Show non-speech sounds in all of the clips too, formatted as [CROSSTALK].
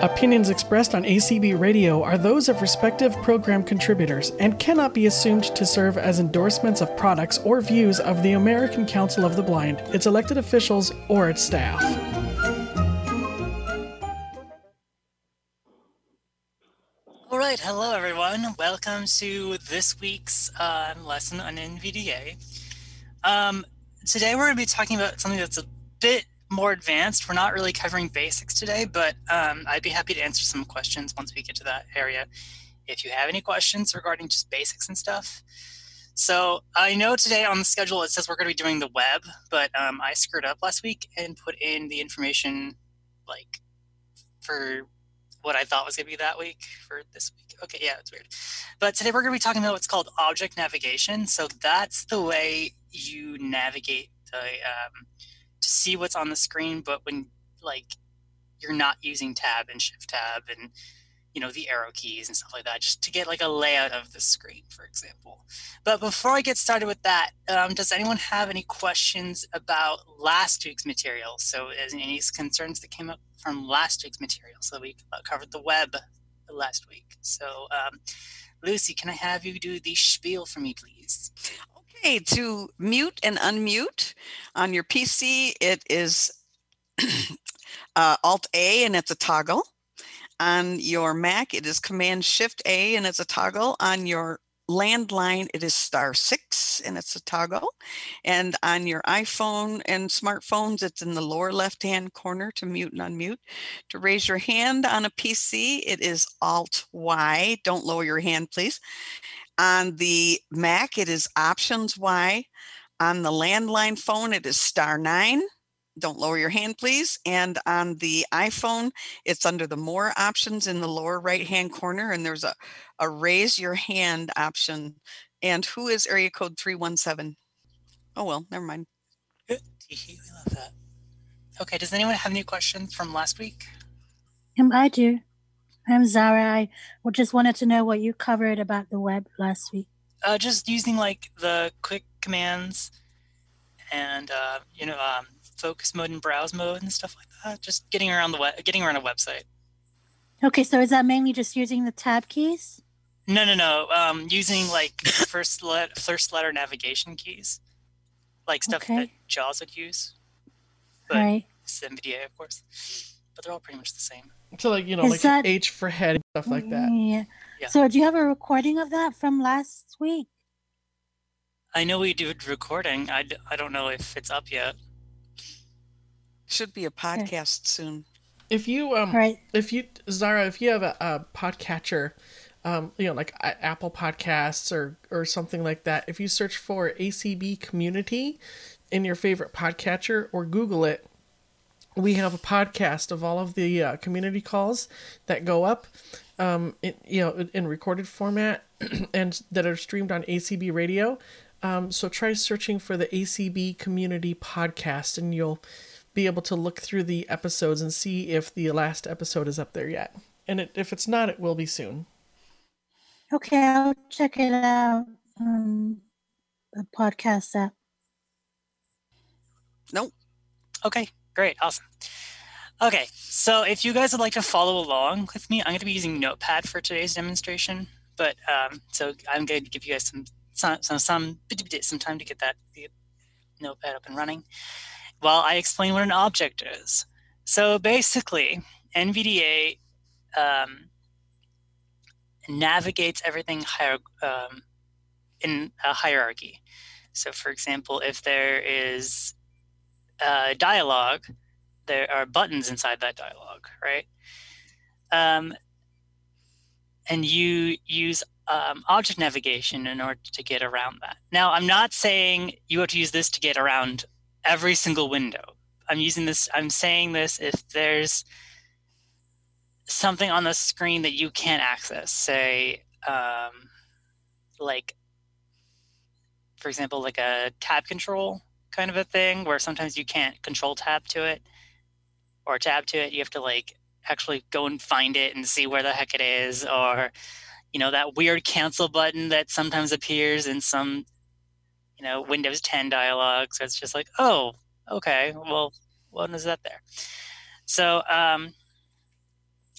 Opinions expressed on ACB Radio are those of respective program contributors and cannot be assumed to serve as endorsements of products or views of the American Council of the Blind, its elected officials, or its staff. All right, hello everyone. Welcome to this week's uh, lesson on NVDA. Um, today we're going to be talking about something that's a bit more advanced. We're not really covering basics today, but um, I'd be happy to answer some questions once we get to that area. If you have any questions regarding just basics and stuff. So I know today on the schedule it says we're going to be doing the web, but um, I screwed up last week and put in the information like for what I thought was going to be that week for this week. Okay, yeah, it's weird. But today we're going to be talking about what's called object navigation. So that's the way you navigate the um, to see what's on the screen, but when like you're not using tab and shift tab and you know the arrow keys and stuff like that just to get like a layout of the screen for example. But before i get started with that um, does anyone have any questions about last week's material? So any concerns that came up from last week's material? So we covered the web last week. So um, lucy can i have you do the spiel for me please Okay, to mute and unmute on your PC, it is [CLEARS THROAT] uh, Alt A and it's a toggle. On your Mac, it is Command Shift A and it's a toggle. On your landline, it is star six and it's a toggle. And on your iPhone and smartphones, it's in the lower left hand corner to mute and unmute. To raise your hand on a PC, it is Alt Y. Don't lower your hand, please. On the Mac, it is Options Y. On the landline phone, it is star nine. Don't lower your hand, please. And on the iPhone, it's under the More options in the lower right hand corner, and there's a, a raise your hand option. And who is area code 317? Oh, well, never mind. we love that. Okay, does anyone have any questions from last week? Um, I do. I'm Zara. I just wanted to know what you covered about the web last week. Uh, just using like the quick commands and uh, you know um, focus mode and browse mode and stuff like that. Just getting around the web, getting around a website. Okay, so is that mainly just using the tab keys? No, no, no. Um, using like [COUGHS] first let first letter navigation keys, like stuff okay. that JAWS would use. But right. It's NVDA, of course. But they're all pretty much the same. So like you know, Is like that... H for head stuff like that. Yeah. yeah. So do you have a recording of that from last week? I know we did recording. I, I don't know if it's up yet. Should be a podcast okay. soon. If you um, right. if you Zara, if you have a, a podcatcher, um, you know, like Apple Podcasts or or something like that, if you search for ACB Community in your favorite podcatcher or Google it, we have a podcast of all of the uh, community calls that go up um, in, you know in recorded format [CLEARS THROAT] and that are streamed on acb radio um, so try searching for the acb community podcast and you'll be able to look through the episodes and see if the last episode is up there yet and it, if it's not it will be soon okay i'll check it out on the podcast app nope okay Great, awesome. Okay, so if you guys would like to follow along with me, I'm going to be using Notepad for today's demonstration. But um, so I'm going to give you guys some some some some, some time to get that Notepad up and running while I explain what an object is. So basically, NVDA um, navigates everything hier- um, in a hierarchy. So, for example, if there is a dialogue, there are buttons inside that dialogue, right? Um, and you use um, object navigation in order to get around that. Now, I'm not saying you have to use this to get around every single window. I'm using this, I'm saying this if there's something on the screen that you can't access, say, um, like, for example, like a tab control kind of a thing where sometimes you can't control tab to it or tab to it. You have to like actually go and find it and see where the heck it is or you know that weird cancel button that sometimes appears in some you know Windows 10 dialogue. So it's just like, oh, okay, well, When is that there? So um,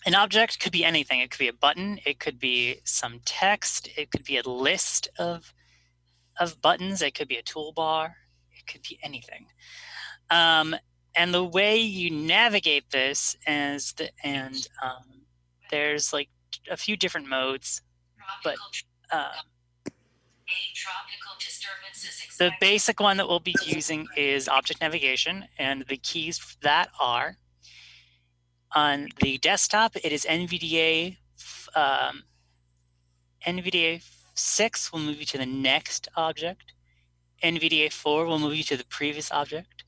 an object could be anything. It could be a button. It could be some text. It could be a list of of buttons. It could be a toolbar. It could be anything. Um, and the way you navigate this is the and um, there's like a few different modes, but uh, the basic one that we'll be using is object navigation, and the keys for that are on the desktop. It is NVDA. Um, NVDA 6 will move you to the next object. NVDA 4 will move you to the previous object.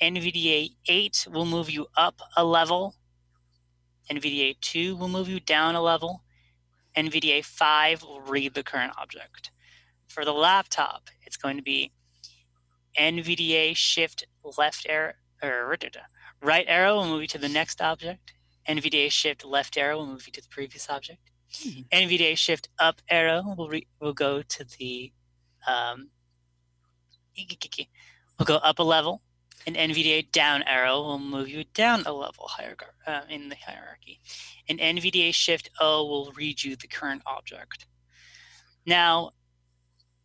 NVDA 8 will move you up a level. NVDA 2 will move you down a level. NVDA 5 will read the current object. For the laptop, it's going to be NVDA shift left arrow or right arrow will move you to the next object. NVDA shift left arrow will move you to the previous object. Mm-hmm. NVDA shift up arrow will re- will go to the um, will go up a level. An NVDA down arrow will move you down a level higher uh, in the hierarchy. An NVDA shift O will read you the current object. Now,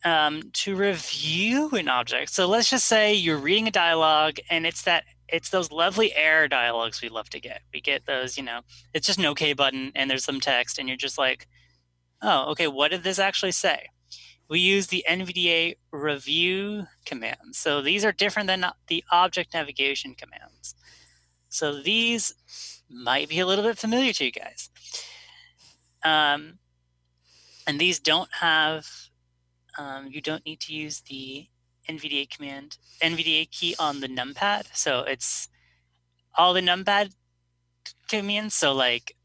um, to review an object, so let's just say you're reading a dialogue and it's that it's those lovely error dialogues we love to get. We get those, you know, it's just an OK button and there's some text and you're just like, oh, okay, what did this actually say? We use the NVDA review commands. So these are different than the object navigation commands. So these might be a little bit familiar to you guys. Um, and these don't have, um, you don't need to use the NVDA command, NVDA key on the numpad. So it's all the numpad commands. So like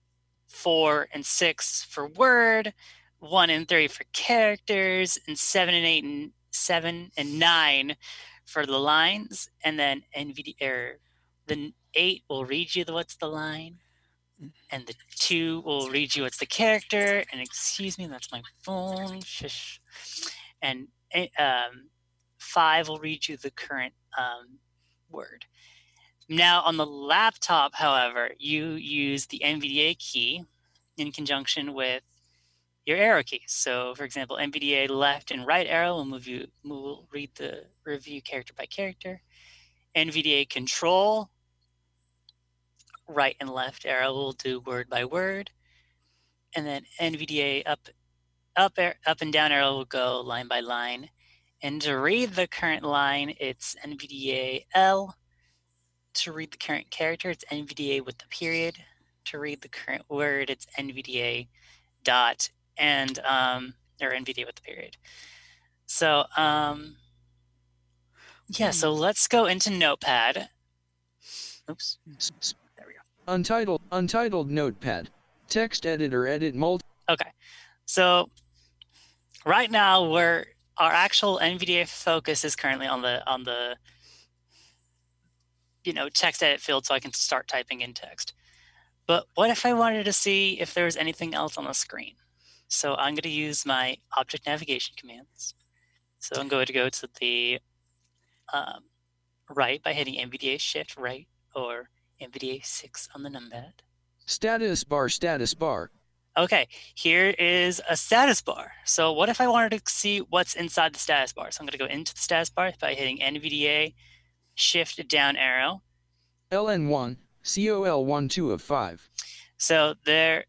four and six for word, one and three for characters, and seven and eight and seven and nine for the lines. And then NVDA or the eight will read you the what's the line. And the two will read you what's the character. And excuse me, that's my phone. Shush. And eh, um, five will read you the current um, word. Now, on the laptop, however, you use the NVDA key in conjunction with your arrow keys. So, for example, NVDA left and right arrow will move you will read the review character by character. NVDA control right and left arrow will do word by word, and then NVDA up up up and down arrow will go line by line. And to read the current line, it's NVDA L. To read the current character, it's NVDA with the period. To read the current word, it's NVDA dot and um, or NVDA with the period. So um, yeah, so hmm. let's go into Notepad. Oops. There we go. Untitled Untitled Notepad. Text editor edit multi. Okay. So right now we're our actual NVDA focus is currently on the on the you know text edit field so I can start typing in text. But what if I wanted to see if there was anything else on the screen? So I'm going to use my object navigation commands. So I'm going to go to the um, right by hitting NVDA shift right or NVDA 6 on the numpad. Status bar, status bar. Okay, here is a status bar. So what if I wanted to see what's inside the status bar? So I'm going to go into the status bar by hitting NVDA shift down arrow. LN1, COL1 2 of 5. So there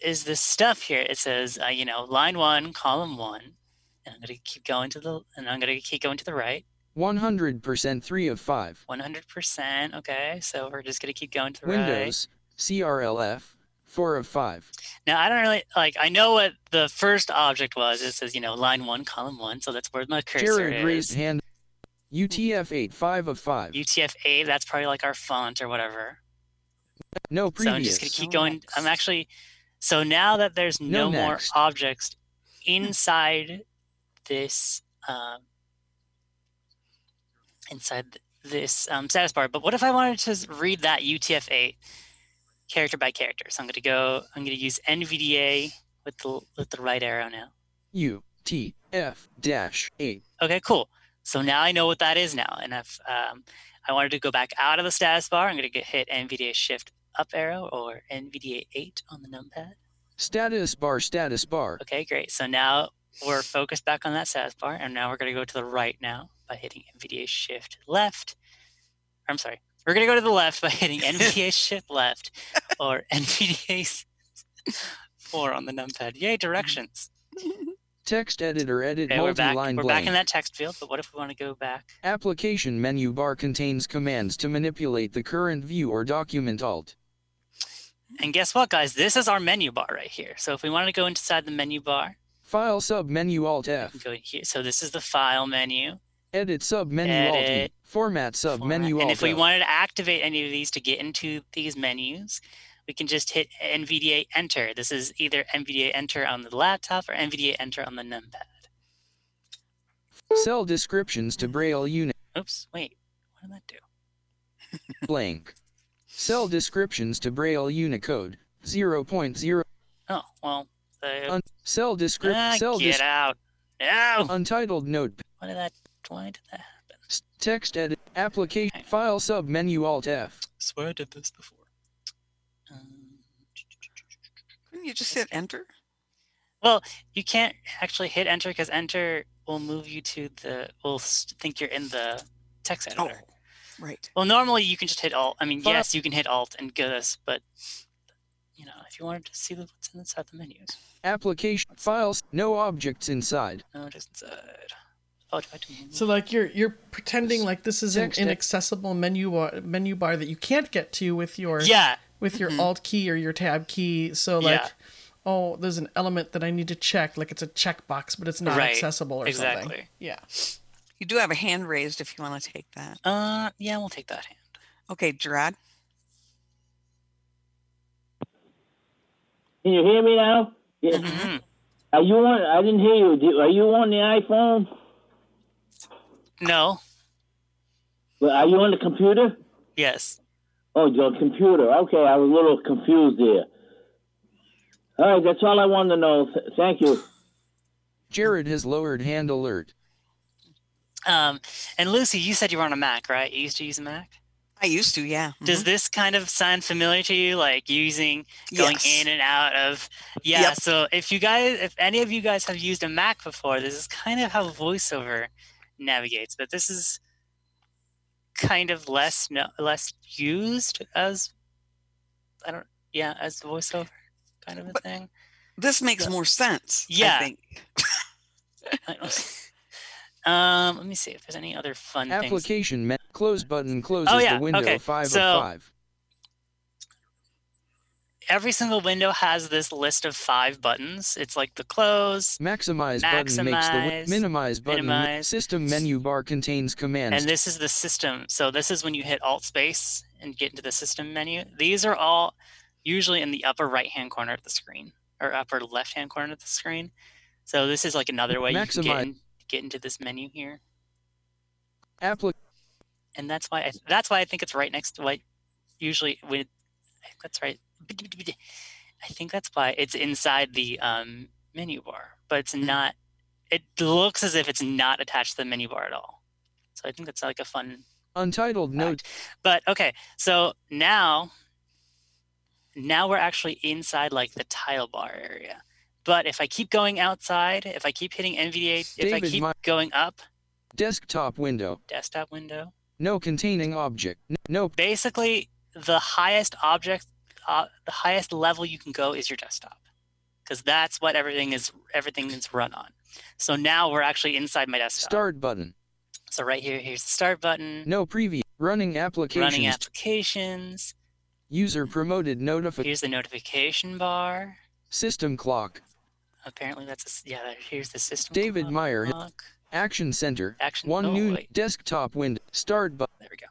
is this stuff here. It says, uh, you know, line one, column one. And I'm going to keep going to the, and I'm going to keep going to the right. 100% 3 of 5. 100%. Okay, so we're just going to keep going to the Windows, right. Windows, CRLF, Four of five. Now I don't really like. I know what the first object was. It says you know line one, column one. So that's where my cursor Jared is. raised hand. UTF eight, five of five. UTF eight. That's probably like our font or whatever. No previous. So I'm just gonna keep going. I'm actually. So now that there's no, no more objects inside this um, inside this um, status bar, but what if I wanted to read that UTF-8 character by character. So I'm going to go, I'm going to use NVDA with the, with the right arrow now. U T F dash eight. Okay, cool. So now I know what that is now. And if um, I wanted to go back out of the status bar. I'm going to hit NVDA Shift up arrow or NVDA 8 on the numpad. Status bar, status bar. Okay, great. So now we're focused back on that status bar, and now we're going to go to the right now by hitting NVDA Shift left. I'm sorry, we're going to go to the left by hitting [LAUGHS] NVDA Shift left or [LAUGHS] NVDA 4 on the numpad. Yay, directions. Text editor edit Okay, we're back. multi-line We're blank. back in that text field, but what if we want to go back? Application menu bar contains commands to manipulate the current view or document alt. And guess what, guys? This is our menu bar right here. So if we wanted to go inside the menu bar, File sub menu alt we F. go here. So this is the file menu. Edit sub menu alt E. Format sub format. menu and if we wanted to activate any of these to get into these menus, we can just hit NVDA enter. This is either NVDA enter on the laptop or NVDA enter on the numpad. Cell descriptions to Braille unit Oops, wait, what did that do? [LAUGHS] blank. Cell descriptions to Braille Unicode 0.0. Oh, well, the, Un- cell descript. ah, cell get out. No! Untitled note. Why did that, why did that happen? Text edit. Application. File sub menu alt F. swear I did this before. Um, Couldn't you just hit enter? Well, you can't actually hit enter because enter will move you to the, will think you're in the text editor. Oh, editor. right. Well, normally you can just hit alt. I mean, File- yes, you can hit alt and go this, but you know, if you wanted to see what's inside the menus, Application. Files. No objects inside. no, just inside. Oh, do I do So like you're you're pretending like this is an inaccessible menu bar, menu bar that you can't get to with your yeah, with your alt key or your tab key. So like Yeah. oh, there's an element that I need to check, like it's a checkbox, but it's not Right, accessible or something. Yeah. You do have a hand raised if you want to take that. Uh, yeah, we'll take that hand. Okay, Gerard. Can you hear me now? Yeah. Mhm. Are you on? I didn't hear you. Are you on the iPhone? No, Well, Are you on the computer? yes. Oh, your computer. Okay, I was a little confused there. All right, that's all I wanted to know. Th- thank you. Jared has lowered hand alert. Um, and Lucy, you said you were on a Mac, right? You used to use a Mac. I used to, yeah. Does Mhm. this kind of sound familiar to you? Like using going Yes. in and out of yeah. Yep. So if you guys, if any of you guys have used a Mac before, this is kind of how VoiceOver navigates. But this is kind of less no, less used as I don't yeah as VoiceOver kind of a But- thing. This makes Yeah. more sense. Yeah. I think. Um, let me see if there's any other fun things. Application. Me- close button closes Oh, yeah, the window okay, 5 so- of 5. Every single window has this list of five buttons. It's like the close, Maximize, button makes the Maximize, minimize button. minimize. System menu bar contains commands. and this is the system. So this is when you hit Alt Space and get into the system menu. These are all usually in the upper right hand corner of the screen or upper left hand corner of the screen. So this is like another way you can get, in, get into this menu here. And that's why I, that's why I think it's right next to what usually with that's right. I think that's why it's inside the um, menu bar, but it's not. It looks as if it's not attached to the menu bar at all. So I think that's like a fun Untitled note. But okay, so now, now we're actually inside like the tile bar area. But if I keep going outside, if I keep hitting NVDA, if I keep going up, Desktop window. desktop window, No containing object. No. basically the highest object uh, the highest level you can go is your desktop because that's what everything is everything is run on so now we're actually inside my desktop Start button. so right here here's the start button No preview. Running applications. running applications User promoted notification. here's the notification bar System clock. apparently that's a yeah here's the system David clock. Meyer Action center. action One oh, new wait, desktop window. Start button. there we go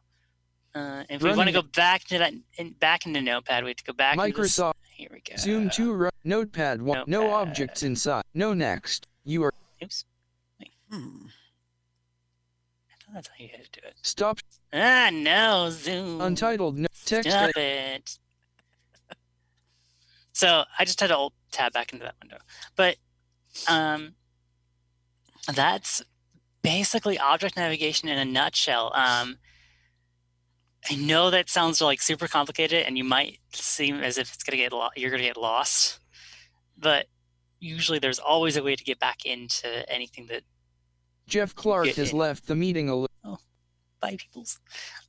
uh, if we want to go back to that in, back into notepad we have to go back into this- Microsoft. here we go Zoom 2 ru- Notepad 1. No objects inside. No next. You are oops Hmm. I thought that's how you had to do it stop. Ah, no, Zoom. Untitled no text. Stop ed- it. So I just had to alt tab back into that window. But um, that's basically object navigation in a nutshell. Um, I know that sounds like super complicated, and you might seem as if it's gonna get lo- you're gonna get lost, but usually there's always a way to get back into anything that Jeff Clark has in. left the meeting a by people's.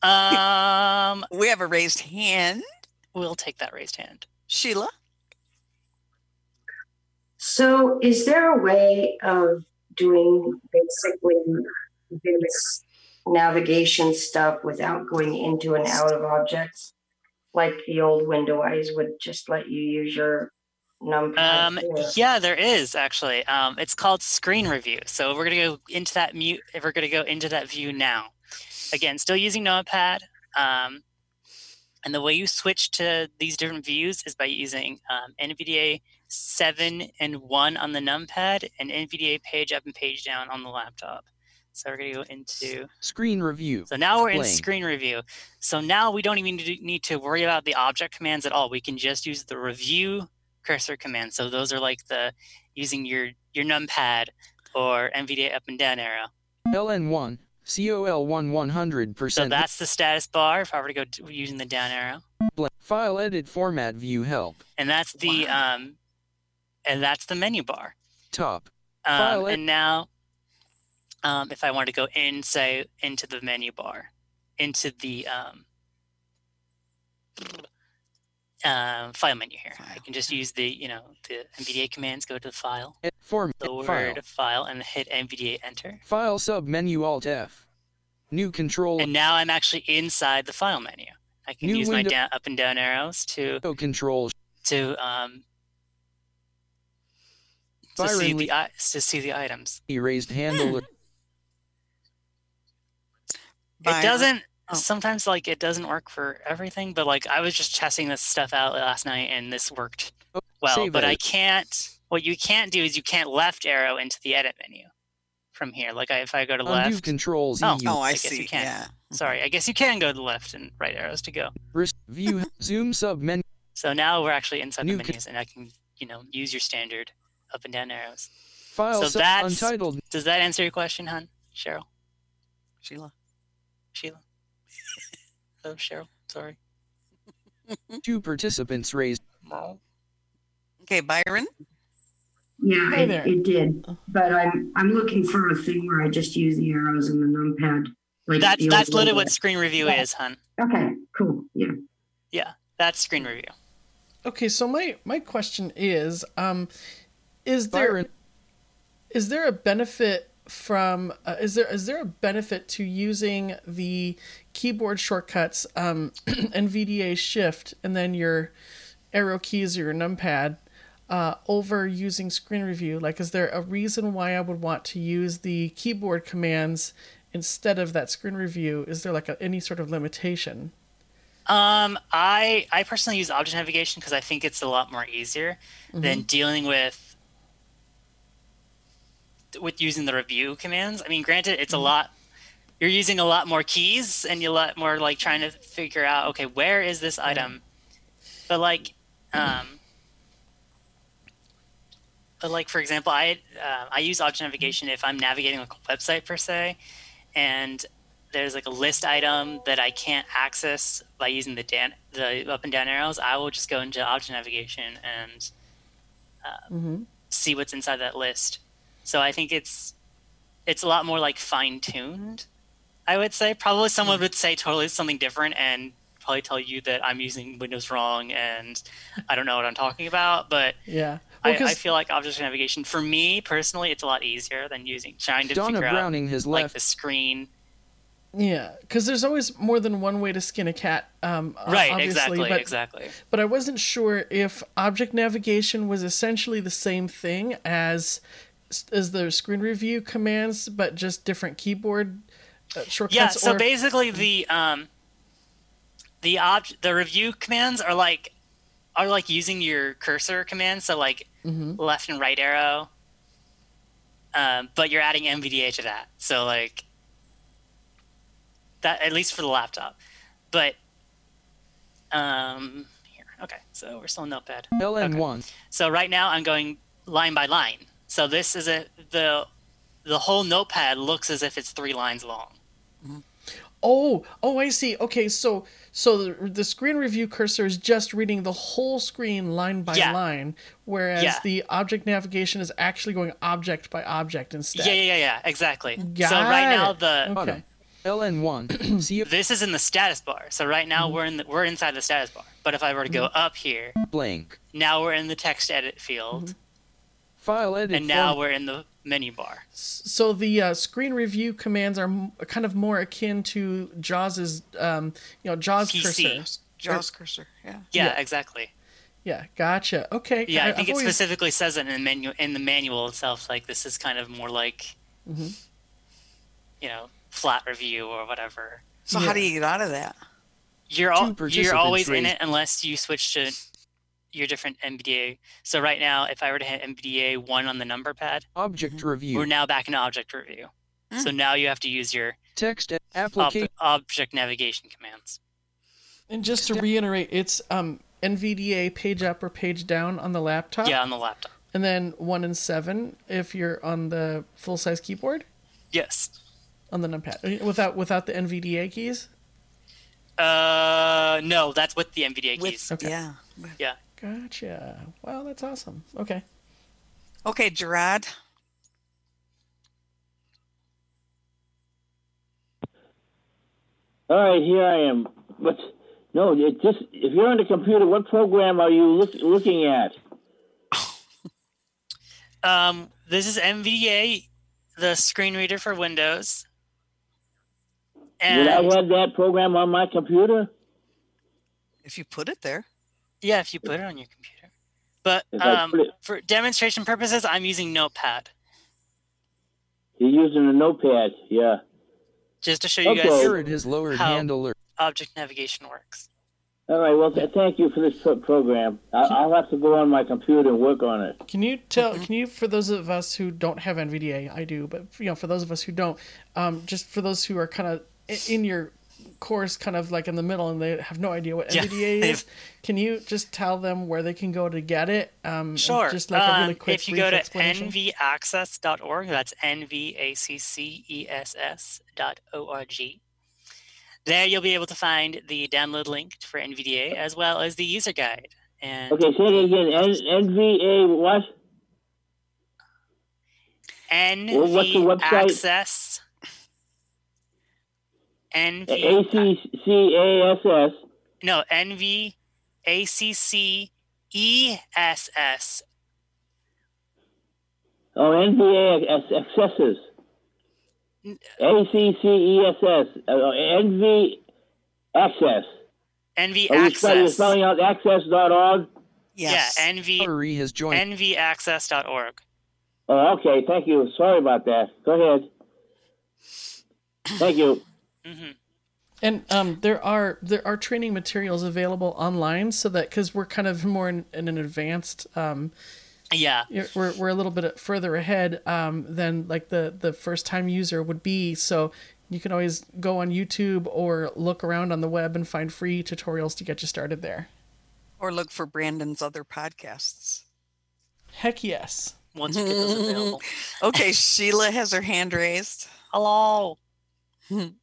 Um, We have a raised hand. we'll take that raised hand. Sheila? So is there a way of doing basically this navigation stuff without going into and out of objects? Like the old Window-Eyes would just let you use your numpad. Um, yeah, there is actually. Um, it's called screen review. So we're gonna go into that mute. If we're gonna go into that view now, again, still using Notepad. Um, and the way you switch to these different views is by using um, NVDA seven and one on the numpad and NVDA page up and page down on the laptop. So we're gonna go into. screen review. So now we're in screen review. So now we don't even need need to worry about the object commands at all. We can just use the review cursor command. So those are like the using your your numpad or NVDA up and down arrow. LN1, COL1 100%. So that's the status bar if I were to go to, using the down arrow. File edit format view help. And that's the um and that's the menu bar. Top. Um, and now um, if I want to go in, say into the menu bar, into the um, uh, file menu here. I can just use the, you know, the NVDA commands, go to the file, form. the file. word file, and hit NVDA enter. File sub menu Alt F. New control. And now I'm actually inside the file menu. I can New use window- my down, up and down arrows to control. to um to Byron see the to see the items. Erased handle. Byron? It doesn't Oh. sometimes like it doesn't work for everything, but like I was just testing this stuff out last night and this worked Oh, well. save But I can't what you can't do is you can't left arrow into the edit menu from here. Like I, if I go to Undo left controls Oh. EU. Oh, I, I guess you see. can. Yeah. sorry, I guess you can go to the left and right arrows to go. View zoom sub menu. So now we're actually inside New the con- menus and I can, you know, use your standard up and down arrows. File So sub that's- untitled. Does that answer your question, hon? Cheryl? Sheila. Sheila? oh, Cheryl, sorry. Two participants raised. Okay, Byron. Yeah, Hey it, it did. But I'm I'm looking for a thing where I just use the arrows and the numpad. Like That's the that's literally what screen review Yeah. is, hon. Okay, cool. Yeah. Yeah. That's screen review. Okay, so my my question is, um, is there Byron. is there a benefit from uh, is there is there a benefit to using the keyboard shortcuts um, [CLEARS THROAT] NVDA Shift and then your arrow keys or your numpad uh, over using screen review? Like, is there a reason why I would want to use the keyboard commands instead of that screen review? Is there like a, any sort of limitation? Um, I I personally use object navigation because I think it's a lot more easier than dealing with with using the review commands. I mean, granted, it's a lot. You're using a lot more keys, and you're a lot more like trying to figure out, okay, where is this item? But like, um, but like for example, I uh, I use object navigation if I'm navigating like a website per se, and there's like a list item that I can't access by using the dan- the up and down arrows, I will just go into object navigation and Mm-hmm. see what's inside that list. So I think it's it's a lot more like fine tuned. I would say probably someone would say totally something different and probably tell you that I'm using Windows wrong and I don't know what I'm talking about. But Yeah. Well, I, I 'cause- feel like object navigation for me personally, it's a lot easier than using trying to Donna figure out has like left. the screen Yeah, because there's always more than one way to skin a cat. Um, right obviously, exactly but, exactly But I wasn't sure if object navigation was essentially the same thing as as the screen review commands, but just different keyboard uh, shortcuts. yeah so or basically the um the ob- the review commands are like are like using your cursor commands so like Mhm. left and right arrow um, but you're adding NVDA to that so like that at least for the laptop but um here okay so we're still in notepad LN1. so right now I'm going line by line. So this is a the the whole notepad looks as if it's three lines long. Oh, oh, I see. Okay, so so the, the screen review cursor is just reading the whole screen line by Yeah. line, whereas Yeah. the object navigation is actually going object by object instead. Yeah, yeah, yeah, yeah, exactly. Got so right now the Okay. LN1. [CLEARS THROAT] See if this is in the status bar. So right Mm-hmm. now we're in the, we're inside the status bar. But if I were to go up here, blank. now we're in the text edit field, Mm-hmm. File edit. and now form- we're in the menu bar. So the uh, screen review commands are m- kind of more akin to Jaws's, um, you know, Jaws PC. cursors. Jaws cursor. Yeah. Yeah, Yeah. exactly. Yeah, gotcha. Okay. Yeah, I, I've think it always- specifically says it in the menu in the manual itself. Like this is kind of more like, Mm-hmm. you know, flat review or whatever. So how do you get out of that? You're all, you're always in it unless you switch to your different NVDA. So right now, if I were to hit NVDA one on the number pad, object review. we're now back in object review. So now you have to use your Text ed- ob- application. object navigation commands. And just to reiterate, it's um, NVDA page up or page down on the laptop. Yeah, on the laptop. And then one and seven if you're on the full size keyboard Yes. on the numpad without without the NVDA keys. Uh, no, that's with the NVDA With, keys. Okay. Yeah. Yeah. Gotcha. Wow, that's awesome. Okay. Okay, Gerard. All right, here I am. But no, it just if you're on the computer, what program are you look, looking at? [LAUGHS] Um, this is NVDA, the screen reader for Windows. Would I And have that program on my computer? If you put it there. Yeah, if you put it on your computer. But um, it- for demonstration purposes, I'm using Notepad You're using a notepad, yeah. just to show you Okay. guys Here it is lowered How- handler. object navigation works. All right, well, th- thank you for this pro- program. I- I'll have to go on my computer and work on it. Can you tell? Can you, for those of us who don't have NVDA, I do, but you know, for those of us who don't, um, just for those who are kind of in your course, kind of like in the middle, and they have no idea what Yeah, NVDA [LAUGHS] is, can you just tell them where they can go to get it? Um, Sure. Just like a really Um, quick if you go to explanation. nvaccess.org, that's N-V-A-C-C-E-S-S dot O-R-G. There you'll be able to find the download link for NVDA as well as the user guide. And Okay, say it again. N- NVA what? Well, what's the NV website? Access. NV ACCASS. no N V A C C E S S. ACC ESS. Oh, NVA ac- accesses. ACCESS. Uh, NV access. NV Are you, spell, you Access. spelling out access.org? Yes. Yeah, NV Hurry has joined. NVAccess.org. Oh, okay. Thank you. Sorry about that. Go ahead. Thank you. Hmm And um, there are there are training materials available online, so that because we're kind of more in, in an advanced, um, Yeah. we're we're a little bit further ahead um, than like the the first time user would be. So you can always go on YouTube or look around on the web and find free tutorials to get you started there. Or look for Brandon's other podcasts. Heck yes. Once you get those [LAUGHS] available. Okay, Sheila has her hand raised. Hello. [LAUGHS]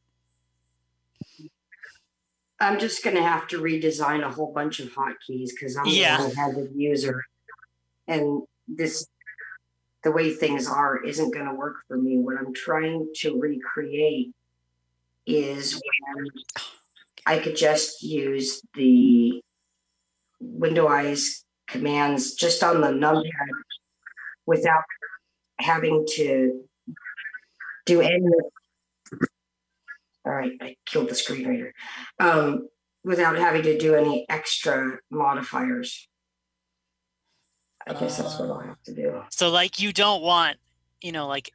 I'm just gonna have to redesign a whole bunch of hotkeys because I'm Yeah. a one-handed user, and this, the way things are, isn't gonna work for me. What I'm trying to recreate is when I could just use the Window-Eyes commands just on the numpad without having to do any all right, I killed the screen reader. Um, without having to do any extra modifiers. I guess that's what I'll have to do. So like you don't want, you know, like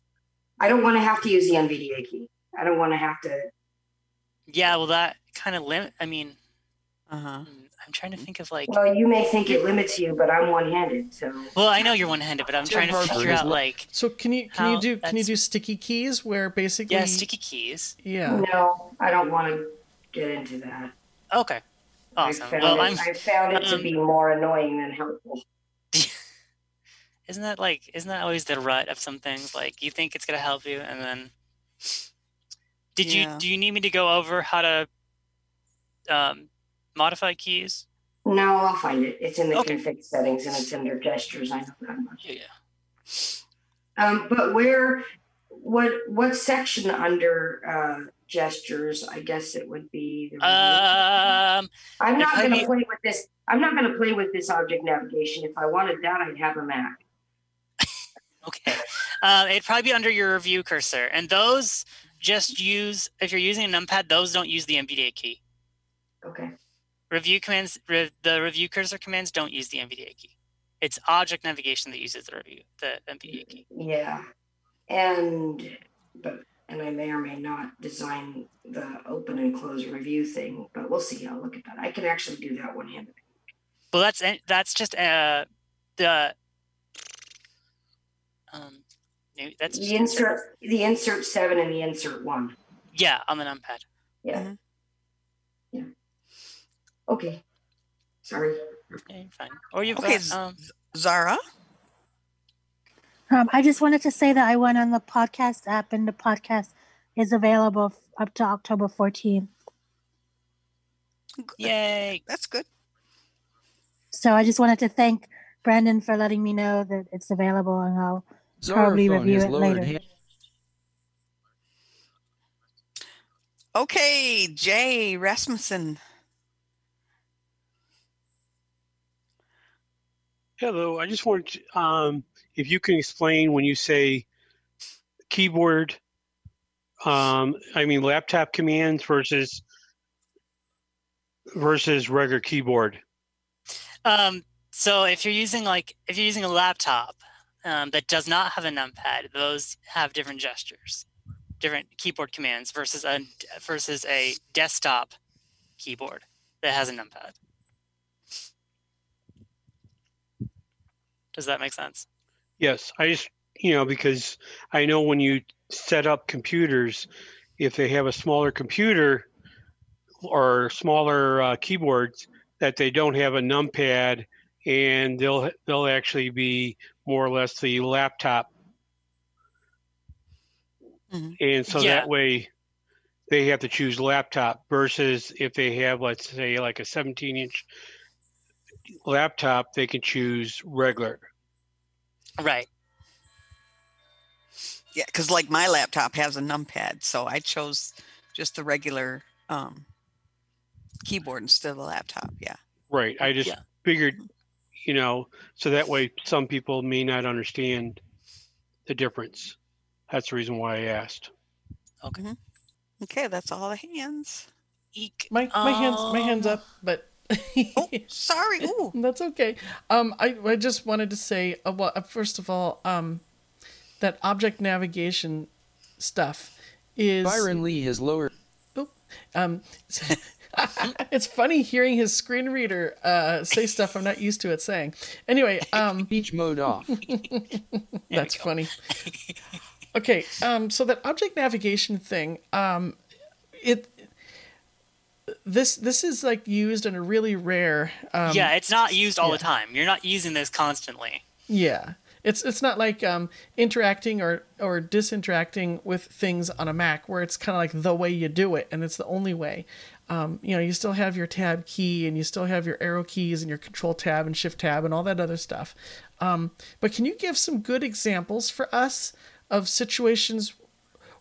I don't want to have to use the NVDA key. I don't want to have to. yeah, well that kind of limit. I mean, Uh-huh. mm, I'm trying to think of like. Well, you may think it limits you, but I'm one-handed, so Well, I know you're one-handed, but I'm Tim trying to figure is out like So can you can you do can you do sticky keys where basically yeah, sticky keys. yeah no, I don't want to get into that. Okay. I Awesome. found, Well, it, I'm. Found it to um, be more annoying than helpful. [LAUGHS] Isn't that like? Isn't that always the rut of some things? Like you think it's gonna help you, and then Did Yeah. you do you need me to go over how to um, modify keys? No, I'll find it. It's in the Okay. config settings and it's under gestures. I know that much. Yeah, yeah. Um, but where, what, what section under, uh, gestures? I guess it would be. the. Um, I'm not gonna play with this. I'm not gonna play with this object navigation. If I wanted that, I'd have a Mac. [LAUGHS] okay. Um, it'd probably be under your review cursor, and those just use if you're using a numpad. Those don't use the NVDA key. Okay. Review commands, re, the review cursor commands don't use the NVDA key. It's object navigation that uses the review, the NVDA key. Yeah. And, but, and I may or may not design the open and close review thing, but we'll see. I'll look at that. I can actually do that one handed. Well, that's that's just uh the um that's The insert, the insert seven and the insert one. yeah on the numpad. Yeah. Mhm. Yeah. Okay. Sorry. Yeah, you're fine. Or you've Okay, got um Zara? Um, I just wanted to say that I went on the podcast app and the podcast is available f- up to October 14th. yay. That's good. So I just wanted to thank Brandon for letting me know that it's available and I'll Probably Zaraphone review has it lowered later. hand- Okay, Jay Rasmussen. Hello, I just wanted to, um, if you can explain when you say keyboard, um, I mean laptop commands versus versus regular keyboard. Um, so if you're using like if you're using a laptop um, that does not have a numpad, those have different gestures, different keyboard commands versus a versus a desktop keyboard that has a numpad. Does that make sense? Yes, I just, you know, because I know when you set up computers, if they have a smaller computer or smaller uh, keyboards, that they don't have a numpad, and they'll they'll actually be more or less the laptop, Mhm. and so Yeah. that way they have to choose laptop versus if they have, let's say, like a 17 inch laptop, they can choose regular. Right. Yeah, because like my laptop has a numpad, so I chose just the regular um, keyboard instead of the laptop. Yeah. Right. I just Yeah. figured, you know, so that way some people may not understand the difference. That's the reason why I asked. Okay. Okay, that's all the hands. Eek. My my hands my hands Um, up, but Oh, sorry. Ooh. [LAUGHS] That's okay. Um, I, I just wanted to say, uh, well, uh, first of all, um, that object navigation stuff is Byron Lee has lowered. um, [LAUGHS] it's funny hearing his screen reader uh, say stuff I'm not used to it saying. Anyway, um, [LAUGHS] Speech mode off. that's funny. Okay, um, so that object navigation thing, um, it this this is like used in a really rare um, yeah, it's not used all yeah. the time. You're not using this constantly. Yeah. It's it's not like um, interacting or or disinteracting with things on a Mac where it's kind of like the way you do it and it's the only way. Um, you know, you still have your tab key and you still have your arrow keys and your control tab and shift tab and all that other stuff. Um, but can you give some good examples for us of situations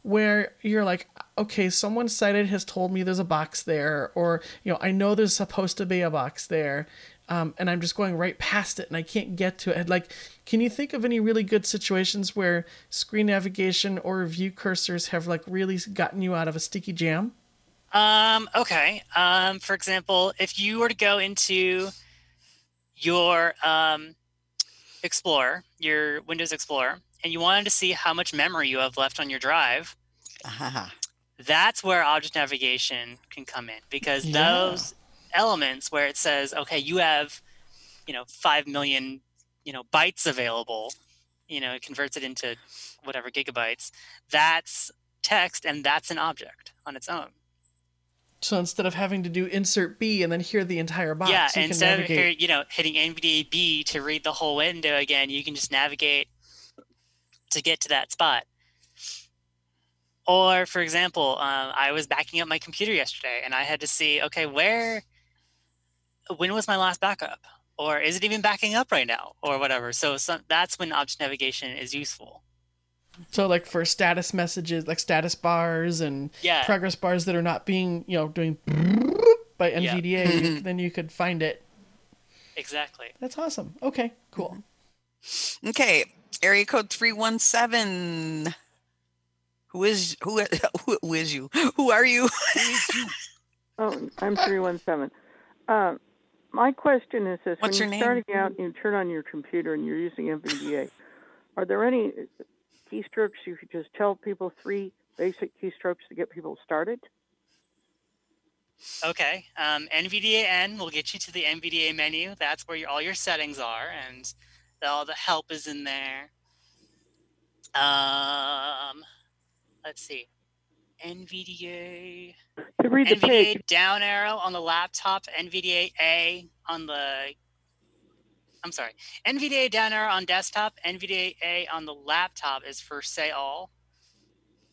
where you're like, okay, someone sighted has told me there's a box there, or you know, I know there's supposed to be a box there, um, and I'm just going right past it and I can't get to it. Like, can you think of any really good situations where screen navigation or view cursors have like really gotten you out of a sticky jam? Um, okay. Um, for example, if you were to go into your um, Explorer, your Windows Explorer, and you wanted to see how much memory you have left on your drive, Ah, that's where object navigation can come in because Yeah. those elements where it says, okay, you have, you know, 5 million, you know, bytes available, you know, it converts it into whatever gigabytes. That's text and that's an object on its own. So instead of having to do insert B and then hear the entire box, yeah, you can instead of navigate. here, you know hitting NVDA B to read the whole window again, you can just navigate to get to that spot. Or, for example, uh, I was backing up my computer yesterday and I had to see, okay, where, when was my last backup? Or is it even backing up right now? Or whatever. So some, that's when object navigation is useful. So like for status messages, like status bars and Yeah. progress bars that are not being, you know, doing [LAUGHS] by NVDA, you- [LAUGHS] then you could find it. Exactly. That's awesome. Okay, cool. Okay, area code 317. Who is [LAUGHS] who who is you? Who are you? [LAUGHS] Oh, I'm 317. Uh, my question is this. What's when you're name? starting out and you turn on your computer and you're using NVDA, are there any keystrokes you could just tell people three basic keystrokes to get people started? Okay. Um, NVDA N will get you to the NVDA menu. That's where your, all your settings are, and all the help is in there. Um, let's see. NVDA. To read the NVDA page. down arrow on the laptop. NVDA A on the. I'm sorry. NVDA down arrow on desktop. NVDA A on the laptop is for say all.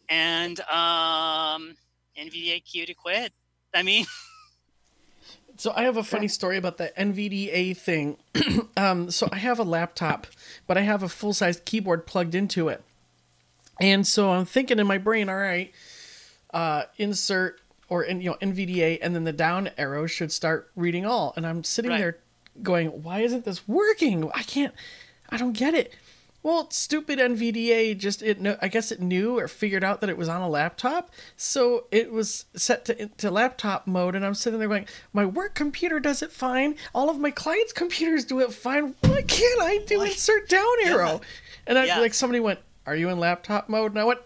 And um, NVDA Q to quit. I mean. [LAUGHS] So I have a funny story about the NVDA thing. [CLEARS THROAT] um, so I have a laptop, but I have a full size keyboard plugged into it, and so I'm thinking in my brain, all right, uh, insert or in, you know NVDA, and then the down arrow should start reading all. And I'm sitting Right. there going, why isn't this working? I can't, I don't get it. Well, stupid NVDA just it I guess it knew or figured out that it was on a laptop, so it was set to to laptop mode. And I'm sitting there going, my work computer does it fine. All of my clients' computers do it fine. Why can't I do insert down arrow? And I Yeah. like somebody went, "Are you in laptop mode?" And I went,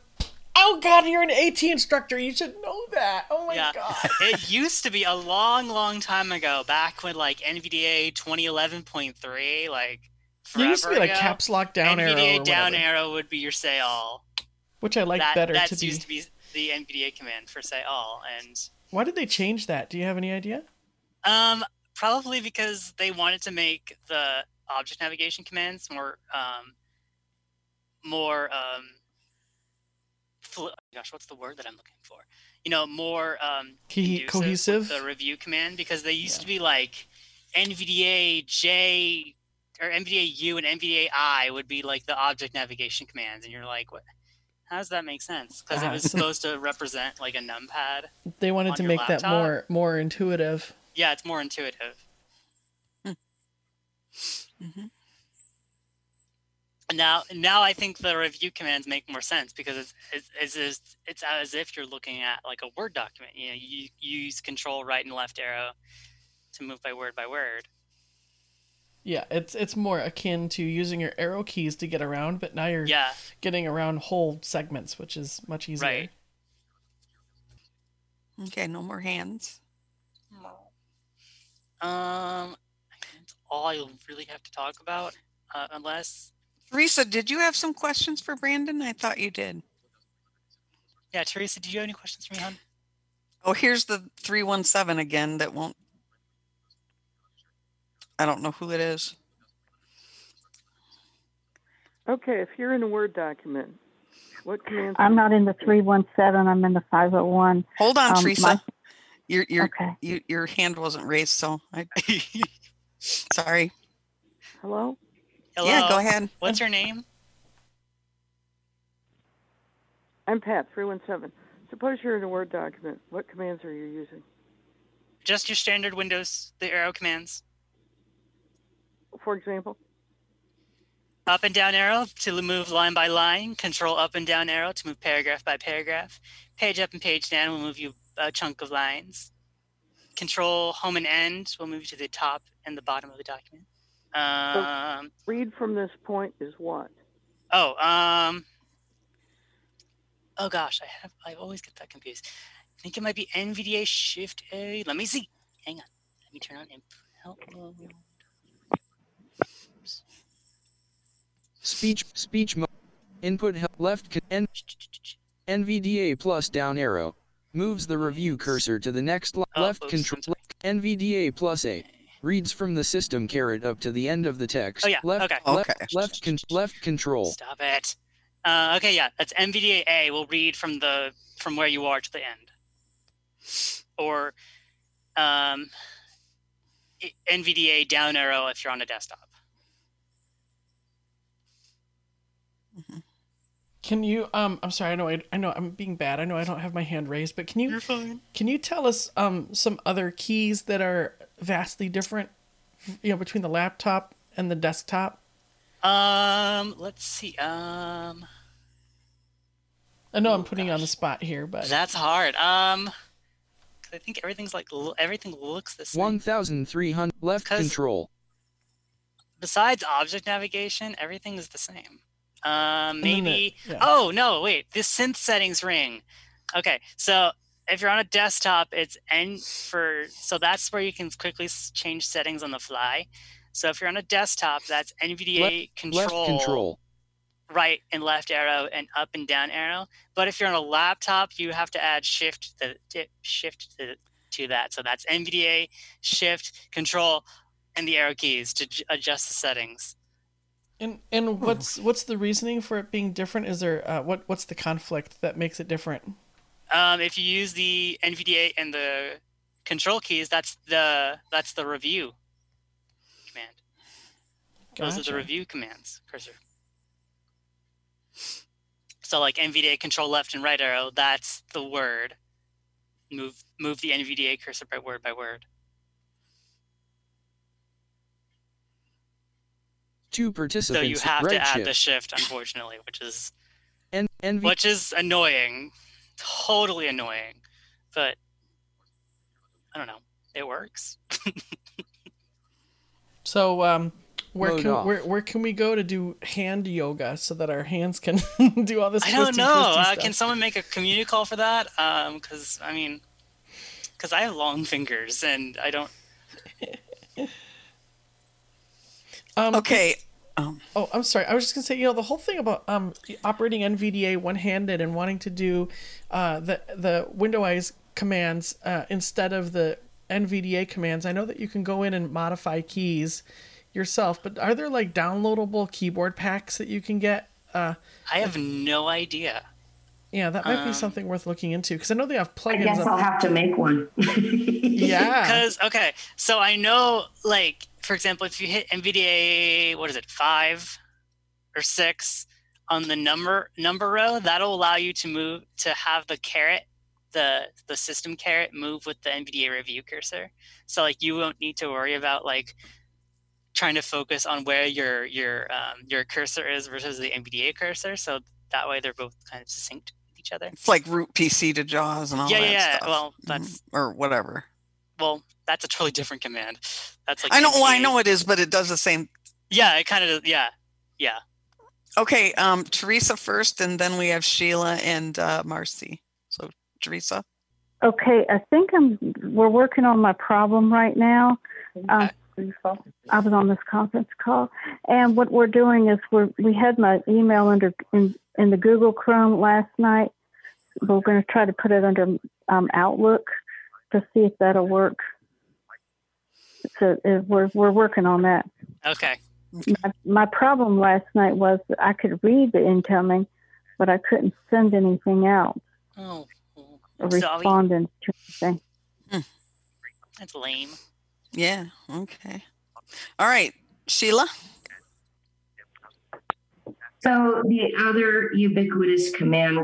"Oh God, you're an AT instructor. You should know that." Oh my yeah. God. [LAUGHS] it used to be a long, long time ago, back when like NVDA 2011.3, like There used to be forever like caps lock down arrow, NVDA down whatever, arrow would be your say all. which I like that, better That's to be. used to be the NVDA command for say all, and Why did they change that? Do you have any idea? um, probably because they wanted to make the object navigation commands more um, more um, fl- oh gosh, what's the word that I'm looking for? You know, more um, Cohe- conducive with cohesive? The review command because they used to be like NVDA J or NVDA U and NVDA I would be like the object navigation commands, and you're like, what? How does that make sense? Because it was [LAUGHS] supposed to represent like a numpad. They wanted to your make that more more intuitive. Yeah, it's more intuitive. Mhm. Now, now I think the review commands make more sense because it's it's it's, as- it's as if you're looking at like a Word document. You know, you, you use Control right and left arrow to move by word by word. Yeah, it's it's more akin to using your arrow keys to get around, but now you're Yeah. getting around whole segments, which is much easier. Right. Okay, no more hands. Um, that's all I really have to talk about, uh, unless Teresa, did you have some questions for Brandon? I thought you did. yeah, Teresa, do you have any questions for me, hon? Oh, here's the 317 again that won't. I don't know who it is. Okay, if you're in a Word document, what commands? I'm not in the 317. I'm in the 501. Hold on, Um, Teresa. my- Your your Okay. you, your hand wasn't raised, so I. [LAUGHS] sorry. Hello? Hello. Yeah, go ahead. What's your name? I'm Pat, 317. Suppose you're in a Word document. What commands are you using? Just your standard Windows, the arrow commands. For example? Up and down arrow to move line by line. Control up and down arrow to move paragraph by paragraph. Page up and page down will move you a chunk of lines. Control home and end will move you to the top and the bottom of the document. Um, Read from this point is what? oh, um, oh gosh, I have, I always get that confused. I think it might be NVDA Shift A. Let me see. Hang on. Let me turn on input. Help. Speech speech mode. Input help left con- N- NVDA plus down arrow moves the review cursor to the next li- Oh, left oops, control NVDA plus A reads from the system caret up to the end of the text. Oh, yeah, Left okay. left Okay. left con- left control. Stop it. Uh, okay, yeah, that's NVDA A will read from the from where you are to the end, or um, NVDA down arrow if you're on a desktop. Can you um I'm sorry, I know I, I know I'm being bad. I know I don't have my hand raised, but can you You're fine. can you tell us um some other keys that are vastly different you know between the laptop and the desktop? Um, let's see. Um, I know I'm putting you on the spot here, but that's hard. Um, 'cause I think everything's like lo- everything looks the same. 1300 left control. Besides object navigation, everything is the same. Um, maybe. yeah. Oh no, wait. The synth settings ring. Okay, so if you're on a desktop, it's N for so that's where you can quickly change settings on the fly. So if you're on a desktop, that's NVDA control, Left control. right and left arrow and up and down arrow. But if you're on a laptop, you have to add shift the shift to, to that. So that's NVDA shift control and the arrow keys to adjust the settings. And and what's what's the reasoning for it being different? Is there uh, what what's the conflict that makes it different? Um, if you use the NVDA and the control keys, that's the that's the review command. Those are the review commands, cursor. So like NVDA control left and right arrow, that's the word. Move move the NVDA cursor by word by word. Two So you have right to add shift. the shift, unfortunately, which is N- NV which is annoying, totally annoying. But I don't know, it works. [LAUGHS] So um where Mode can off. where where can we go to do hand yoga so that our hands can [LAUGHS] do all this? I don't know. Uh, can someone make a community call for that? Um, because I mean, because I have long fingers and I don't. [LAUGHS] Um, Okay. Oh, I'm sorry. I was just gonna say, you know, the whole thing about um operating NVDA one-handed and wanting to do uh, the the Windows commands uh, instead of the NVDA commands. I know that you can go in and modify keys yourself, but are there like downloadable keyboard packs that you can get? Uh, I have no idea. yeah, that might be Um, something worth looking into because I know they have plugins. I guess I'll have to make one. [LAUGHS] yeah, [LAUGHS] Because okay, so I know, like for example, if you hit NVDA, what is it, five or six on the number number row, that'll allow you to move to have the caret, the the system caret, move with the NVDA review cursor. So like you won't need to worry about like trying to focus on where your your um, your cursor is versus the NVDA cursor. So that way they're both kind of synced with each other. It's like route PC to JAWS and all yeah, that yeah, yeah. stuff. Well, Mhm. that's or whatever. Well, that's a totally different command. That's like I know. Well, I know it is, but it does the same. Yeah, it kind of yeah, yeah. Okay, um, Teresa first, and then we have Sheila and uh, Marcy. So Teresa. Okay, I think I'm. We're working on my problem right now. Um, I was on this conference call, and what we're doing is we're we had my email under in in the Google Chrome last night. We're going to try to put it under um, Outlook to see if that'll work. So uh, we're we're working on that. Okay. My, my problem last night was that I could read the incoming, but I couldn't send anything out Oh, or I'm sorry. respond to anything. That's lame. Yeah. Okay. All right, Sheila. So the other ubiquitous command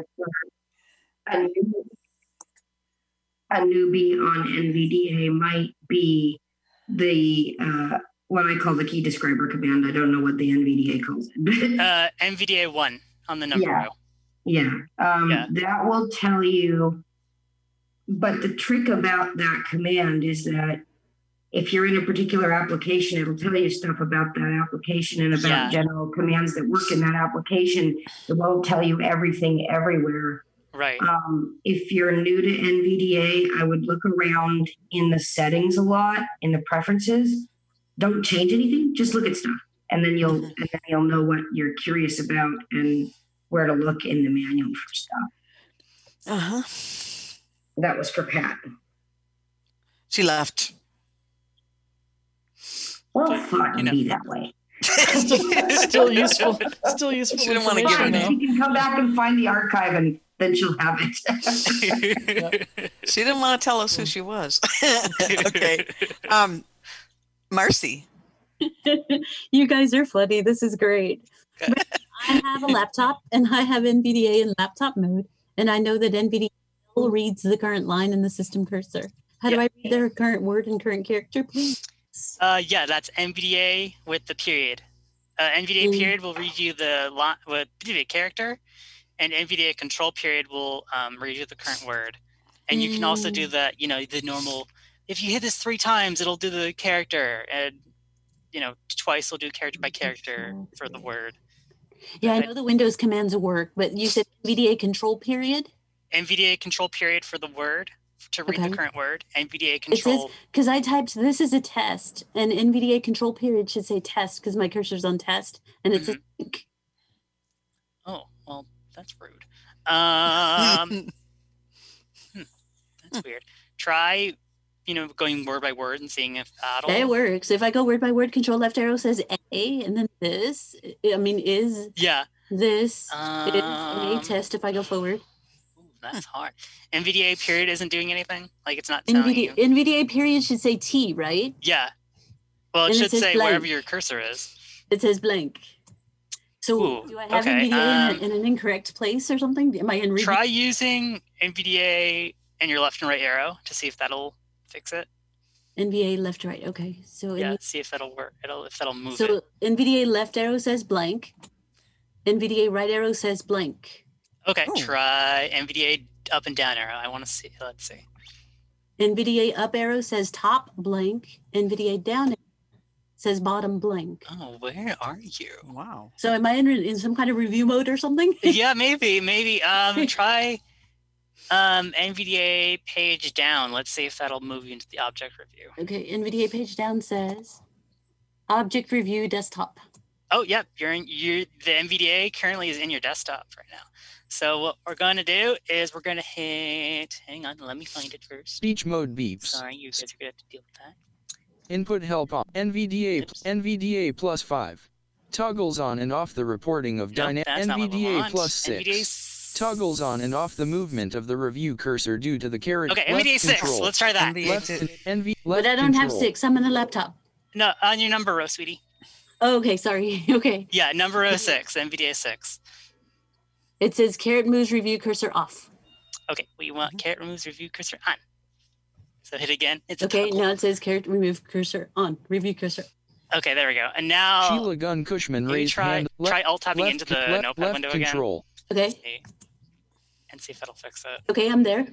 for a, newbie on NVDA might be the uh, what I call the key describer command. I don't know what the NVDA calls it. [LAUGHS] Uh, NVDA one on the number Yeah. row. yeah, um, Yeah. that will tell you. But the trick about that command is that if you're in a particular application, it'll tell you stuff about that application and about Yeah. general commands that work in that application. It won't tell you everything everywhere. Right. Um, if you're new to NVDA, I would look around in the settings a lot, in the preferences. Don't change anything, just look at stuff. And then you'll and then you'll know what you're curious about and where to look in the manual for stuff. Uh huh. That was for Pat. She left. Well, fuck, You know. be that way. [LAUGHS] still, still useful. Still useful. She didn't wanna give information, her though. name. She can come back and find the archive and then she'll have it. [LAUGHS] She didn't want to tell us who she was. [LAUGHS] okay. Um, Marcy. [LAUGHS] you guys are funny. This is great. But I have a laptop and I have NVDA in laptop mode, and I know that NVDA still reads the current line in the system cursor. How do I read their current word and current character, please? Uh, yeah, that's NVDA with the period. Uh, NVDA Mm. period will read you the li- with the character, and NVDA control period will um, read you the current word. And you can also do Mm. the, you know, the normal. If you hit this three times, it'll do the character, and you know, twice will do character by character for the word. Yeah, I know the Windows commands work, but you said NVDA control period? NVDA control period for the word to read Okay. the current word. NVDA control. because I typed this is a test, and NVDA control period should say test because my cursor's on test, and it's a Oh, well, that's rude. Um, [LAUGHS] hmm, that's weird. Try, you know, going word by word and seeing if that'll. It works. If I go word by word, control left arrow says A, and then this. I I mean, is Yeah, this is Um, a test if I go forward? that's hard. NVDA period isn't doing anything. Like it's not telling you. NVDA, NVDA period should say T, right? Yeah. Well, it And should says say wherever your cursor is. It says blank. So Ooh, do I have okay, NVDA in, um, a, in an incorrect place or something? Am I in review? Try using NVDA and your left and right arrow to see if that'll fix it. NVDA left right. Okay. So Yeah, NV see if that'll work. It'll if that'll move so it. NVDA left arrow says blank. NVDA right arrow says blank. Okay, Oh. try NVDA up and down arrow. I want to see. Let's see. NVDA up arrow says top blank. NVDA down arrow says bottom blank. Oh, where are you? Wow. So am I in, in some kind of review mode or something? [LAUGHS] yeah, maybe, maybe. Um, [LAUGHS] try um NVDA page down. Let's see if that'll move you into the object review. Okay, NVDA page down says object review desktop. Oh, yep. You're in. You the NVDA currently is in your desktop right now. So what we're going to do is we're going to hit. Hang on, let me find it first. Speech mode beeps. Sorry, you guys are going to have to deal with that. Input help on NVDA NVDA plus five. Toggles on and off the reporting of Nope, dyna that's not what we NVDA plus six. NVDA Toggles on and off the movement of the review cursor due to the caret. Okay, left NVDA six. control. Let's try that. Left, NV, But I don't have six. I'm on the laptop. No, on your number row, sweetie. Oh, okay, sorry. [LAUGHS] Okay. Yeah, number row six, NVDA six. It says caret moves review cursor off. Okay, we want mm-hmm. caret removes review cursor on. So hit again. It's Okay, toggle. now it says caret remove cursor on. Review cursor. Okay, there we go. And now Sheila Gunn Cushman maybe raised try hand. try left- alt tabbing into the left- notepad left window control. Okay. again. And see if that'll fix it. Okay, I'm there.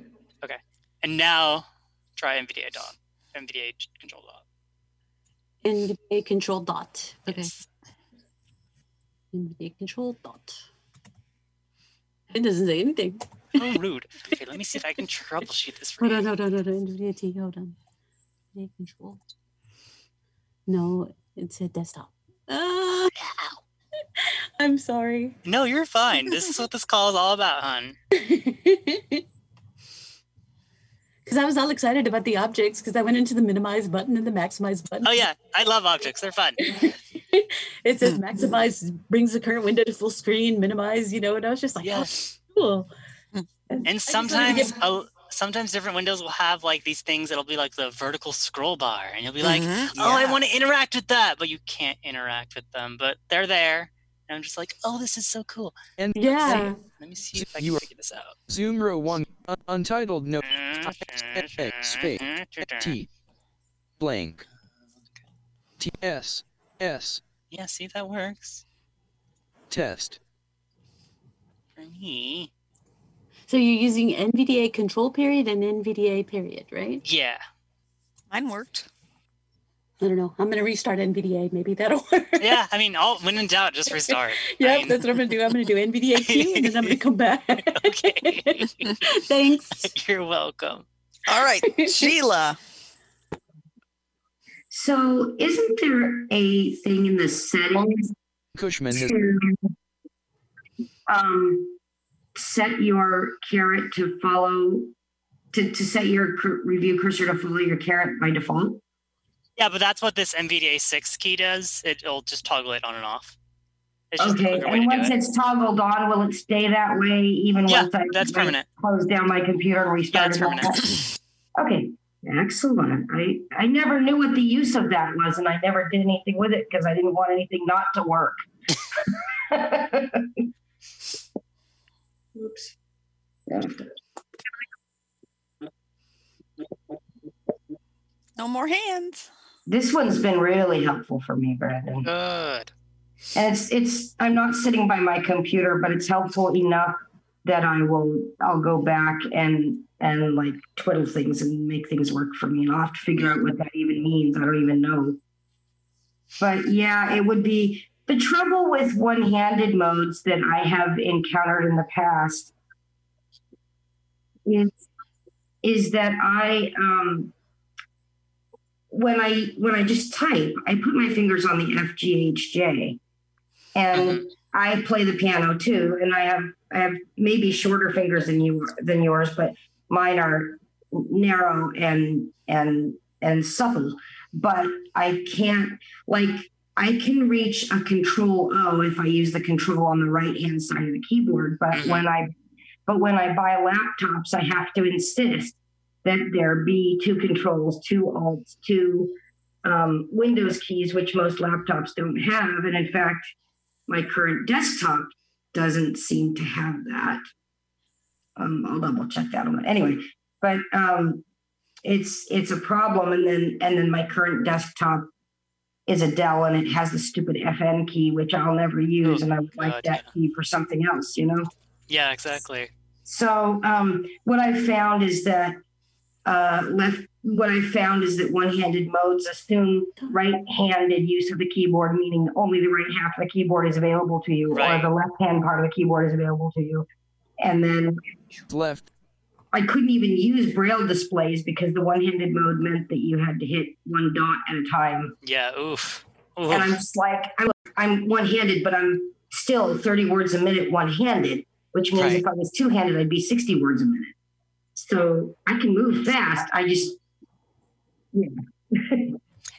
Okay. And now try NVDA dot. NVDA control dot. NVDA control dot. Okay. NVDA control dot. It doesn't say anything. Oh, [LAUGHS] rude. Okay, let me see if I can troubleshoot this for Hold you. on, hold on, hold on. T, hold on. Control. No, it said desktop. Ah, [LAUGHS] I'm sorry. No, you're fine. This is what this call is all about, hon. [LAUGHS] Because I was all excited about the objects because I went into the minimize button and the maximize button. Oh yeah, I love objects. They're fun. It says maximize brings the current window to full screen, minimize, you know, and I was just like, Yes. oh, cool. And wanted sometimes, get- oh, sometimes different windows will have like these things that'll be like the vertical scroll bar, and you'll be like, Mhm, "Oh, I want to interact with that," but you can't interact with them. But they're there, and I'm just like, "Oh, this is so cool." And Yeah. Let me see if I You can are- figure this out. Zoom row one. un- untitled note. space. T. Blank. T S S. Yeah, see if that works Test. for me. So you're using NVDA control period and NVDA period, right? Yeah. Mine worked. I don't know. I'm going to restart NVDA. Maybe that'll [LAUGHS] work. Yeah, I mean, all when in doubt, just restart. [LAUGHS] Yep, that's what I'm going to do. I'm going to do NVDA Q [LAUGHS] and then I'm going to come back. okay. Thanks. You're welcome. All right, Sheila. So, isn't there a thing in the settings Cushman has. to um, set your caret to follow, to, to set your cur- review cursor to follow your caret by default? Yeah, but that's what this NVDA six key does. It'll just toggle it on and off. It's just Okay, and once it. it's toggled on, will it stay that way even Yeah, once I that's permanent. close down my computer and restart it? like permanent. Okay, excellent. I I never knew what the use of that was, and I never did anything with it because I didn't want anything not to work. [LAUGHS] Oops. No more hands. This one's been really helpful for me, Brandon. Good. And it's it's I'm not sitting by my computer, but it's helpful enough that I will I'll go back and and like twiddle things and make things work for me. And I'll have to figure out what that even means. I don't even know. But yeah, it would be the trouble with one-handed modes that I have encountered in the past is is that I um when I when I just type, I put my fingers on the FGHJ, and I play the piano too. And I have I have maybe shorter fingers than you than yours, but mine are narrow and and and supple. But I can't like I can reach a control O if I use the control on the right hand side of the keyboard. But when I but when I buy laptops, I have to insist that there be two controls, two alts, two um, Windows keys, which most laptops don't have. And in fact, my current desktop doesn't seem to have that. Um, I'll double check that. Anyway, but um, it's it's a problem. And then and then my current desktop is a Dell, and it has the stupid FN key, which I'll never use, and I would like that key for something else, you know. Yeah, exactly. So um, what I found is that uh, left. What I found is that one-handed modes assume right-handed use of the keyboard, meaning only the right half of the keyboard is available to you, Right. or the left-hand part of the keyboard is available to you. And then Left. I couldn't even use braille displays because the one-handed mode meant that you had to hit one dot at a time. Yeah, oof. And I'm just like, I'm, I'm one-handed, but I'm still 30 words a minute one-handed, which means Right. if I was two-handed, I'd be 60 words a minute. So I can move fast. I just, yeah. [LAUGHS]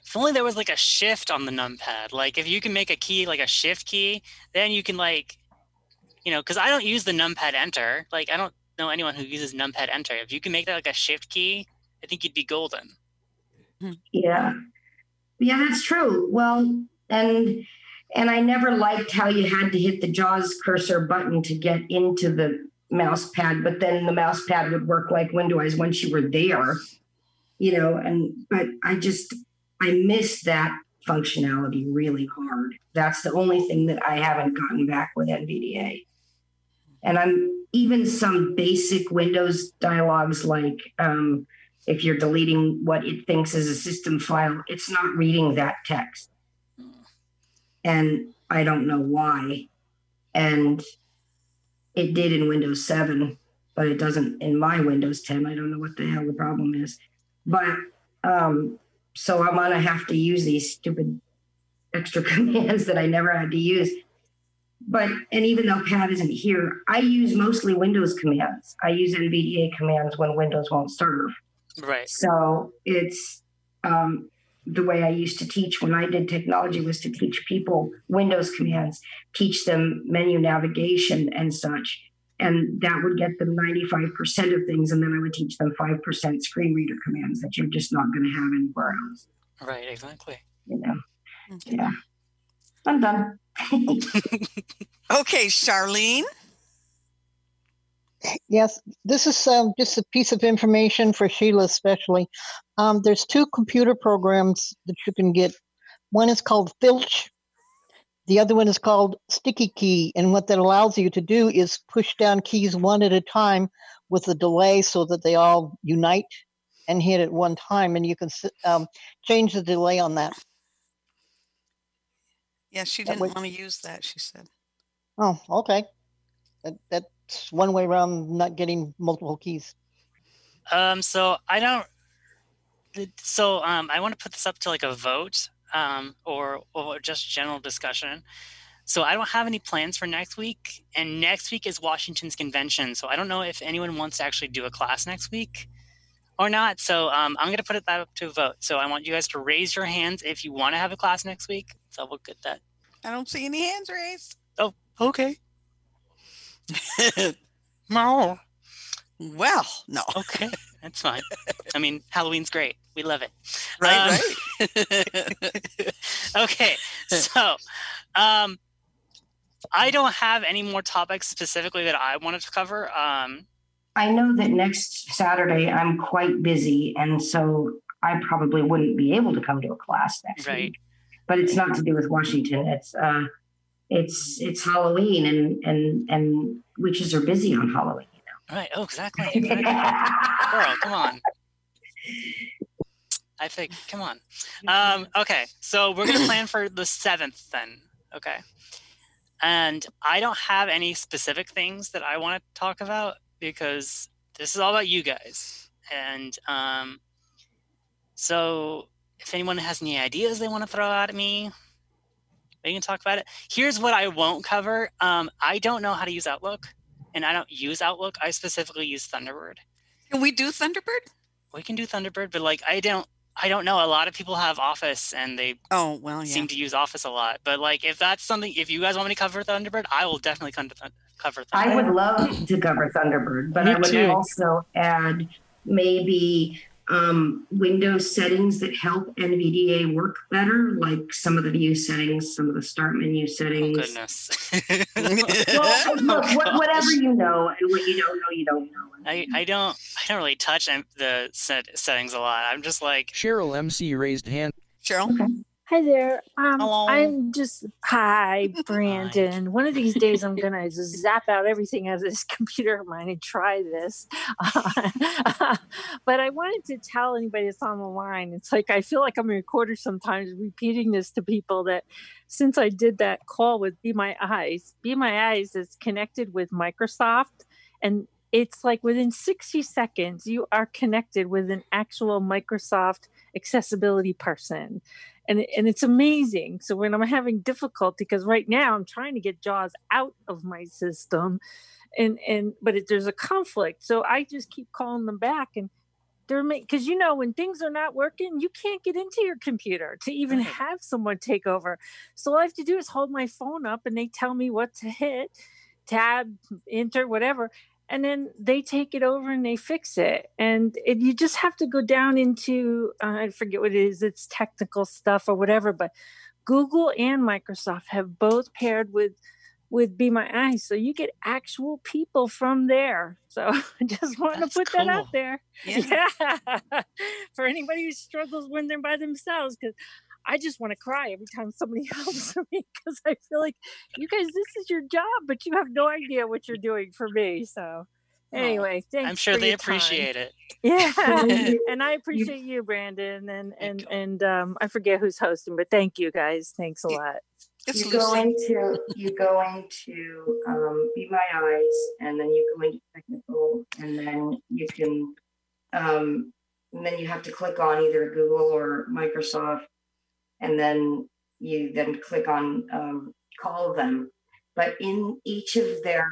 If only there was like a shift on the numpad. Like if you can make a key like a shift key, then you can like, you know, because I don't use the numpad enter. Like I don't know anyone who uses numpad enter. If you can make that like a shift key, I think you'd be golden. Yeah. Yeah, that's true. Well, and and I never liked how you had to hit the JAWS cursor button to get into the mouse pad, but then the mouse pad would work like Windows once you were there, you know, and but I just I miss that functionality really hard. That's the only thing that I haven't gotten back with NVDA. And I'm even some basic Windows dialogues like um, if you're deleting what it thinks is a system file, it's not reading that text. And I don't know why. And it did in Windows 7, but it doesn't in my Windows 10. I don't know what the hell the problem is. But um, so I'm gonna have to use these stupid extra [LAUGHS] commands that I never had to use. But and even though Pat isn't here, I use mostly Windows commands. I use NVDA commands when Windows won't serve. Right. So it's um, the way I used to teach when I did technology was to teach people Windows commands, teach them menu navigation and such. And that would get them 95% of things. And then I would teach them 5% screen reader commands that you're just not going to have anywhere else. Right, exactly. You know? Yeah. I'm done. [LAUGHS] Okay, Charlene. Yes, this is um, just a piece of information for Sheila, especially. Um, there's two computer programs that you can get. One is called Filch. The other one is called Sticky Key. And what that allows you to do is push down keys one at a time with a delay so that they all unite and hit at one time. And you can um, change the delay on that. Yeah, she That didn't way- want to use that, she said. Oh, okay. That, that's one way around not getting multiple keys. Um, so I don't. So um, I want to put this up to like a vote, um, or or just general discussion. So I don't have any plans for next week, and next week is Washington's convention. So I don't know if anyone wants to actually do a class next week. Or not. So um, I'm going to put it that up to a vote. So I want you guys to raise your hands if you want to have a class next week. So we'll get that. I don't see any hands raised. Oh, okay. [LAUGHS] no. Well, no. Okay, that's fine. I mean, Halloween's great. We love it. Right, right. [LAUGHS] okay, so um, I don't have any more topics specifically that I wanted to cover. Um, I know that next Saturday I'm quite busy, and so I probably wouldn't be able to come to a class next right. week. But it's not to do with Washington. It's uh, it's it's Halloween, and and and witches are busy on Halloween. Right. Oh, exactly. [LAUGHS] exactly. Girl, come on. I think, come on. Um, okay, so we're gonna plan for the seventh then. Okay. And I don't have any specific things that I want to talk about because this is all about you guys. And um, so if anyone has any ideas they want to throw out at me, we can talk about it. Here's what I won't cover. Um, I don't know how to use Outlook and I don't use Outlook. I specifically use Thunderbird. Can we do Thunderbird? We can do Thunderbird, but like I don't I don't know. A lot of people have Office and they oh well yeah. seem to use Office a lot. But like if that's something if you guys want me to cover Thunderbird, I will definitely come to th- cover Thunderbird. I would love to cover Thunderbird, but Me I would too. also add maybe um, Windows settings that help NVDA work better, like some of the view settings, some of the start menu settings. Oh, Goodness. [LAUGHS] well, look, [LAUGHS] what, whatever you know, and what you don't know, you don't know. I, I don't I don't really touch the set, settings a lot. I'm just like Cheryl MC raised hand. Cheryl. Hi there. Um, Hello. I'm just [LAUGHS] hi, Brandon. One of these days, I'm gonna zap out everything out of this [LAUGHS] computer of mine and try this. [LAUGHS] but I wanted to tell anybody that's on the line. It's like I feel like I'm a recorder sometimes, repeating this to people that since I did that call with Be My Eyes, Be My Eyes is connected with Microsoft, and it's like within 60 seconds you are connected with an actual Microsoft accessibility person and and it's amazing. So when I'm having difficulty, because right now I'm trying to get Jaws out of my system, and and but it, there's a conflict, so I just keep calling them back, and they're because you know when things are not working, you can't get into your computer to even have someone take over. So all I have to do is hold my phone up, and they tell me what to hit, tab, enter, whatever. And then they take it over and they fix it. And it, you just have to go down into, uh, I forget what it is, it's technical stuff or whatever, but Google and Microsoft have both paired with with Be My Eyes. So you get actual people from there. So [LAUGHS] I just want to put that out there. [LAUGHS] Yeah. Yeah. For anybody who struggles when they're by themselves, because I just want to cry every time somebody [LAUGHS] helps me because I feel like you guys, this is your job, but you have no idea what you're doing for me. So anyway, thanks. I'm sure for they your time. appreciate it. [LAUGHS] [LAUGHS] Yeah, and I appreciate you, Brandon, and and and um, I forget who's hosting, but thank you guys. Thanks a lot. you go into you go into um, Be My Eyes, and then you go into technical, and then you can, um, and then you have to click on either Google or Microsoft, and then you then click on um, call them. But in each of their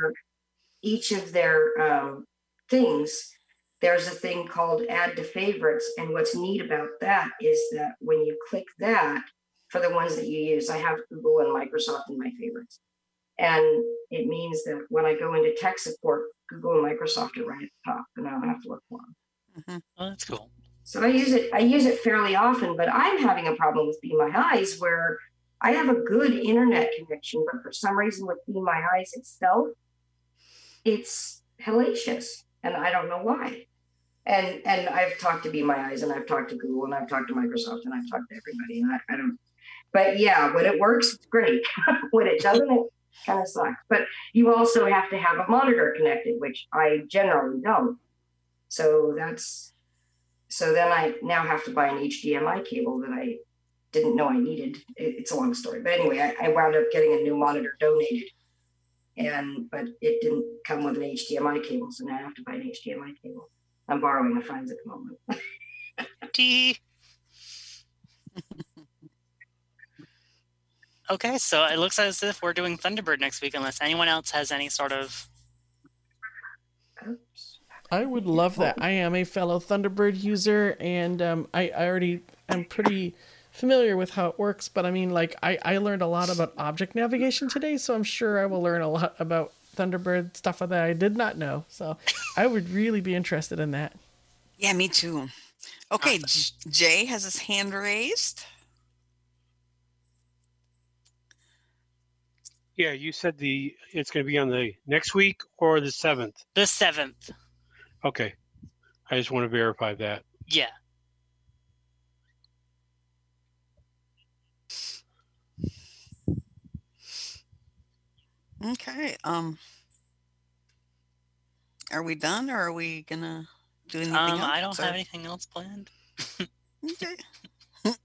each of their um, things, there's a thing called add to favorites. And what's neat about that is that when you click that, for the ones that you use, I have Google and Microsoft in my favorites. And it means that when I go into tech support, Google and Microsoft are right at the top, and I don't have to look for them. Oh, that's cool. So I use it. I use it fairly often, but I'm having a problem with Be My Eyes where I have a good internet connection, but for some reason with Be My Eyes itself, it's hellacious, and I don't know why. And and I've talked to Be My Eyes, and I've talked to Google, and I've talked to Microsoft, and I've talked to everybody, and I, I don't. But yeah, when it works, it's great. [LAUGHS] when it doesn't, it kind of sucks. But you also have to have a monitor connected, which I generally don't. So that's so then I now have to buy an HDMI cable that I didn't know I needed. It, it's a long story, but anyway, I, I wound up getting a new monitor donated, and but it didn't come with an HDMI cable, so now I have to buy an HDMI cable. I'm borrowing a friend's at the moment. T. [LAUGHS] Okay, so it looks as if we're doing Thunderbird next week, unless anyone else has any sort of I would love that. I am a fellow Thunderbird user, and um, I, I already am pretty familiar with how it works. But I mean, like, I, I learned a lot about object navigation today, so I'm sure I will learn a lot about Thunderbird stuff that I did not know. So I would really be interested in that. Yeah, me too. Okay, J- Jay has his hand raised. Yeah, you said the it's going to be on the next week or the seventh. The seventh. Okay, I just want to verify that. Yeah. Okay. Um. Are we done, or are we gonna do anything Um, else? I don't or- have anything else planned. Okay. [LAUGHS]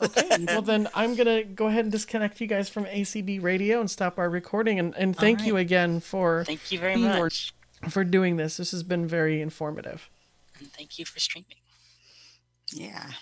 Okay, [LAUGHS] well then I'm gonna go ahead and disconnect you guys from ACB Radio and stop our recording. And, and thank you again for Thank you very being or- much. For doing this. This has been very informative. And thank you for streaming. Yeah.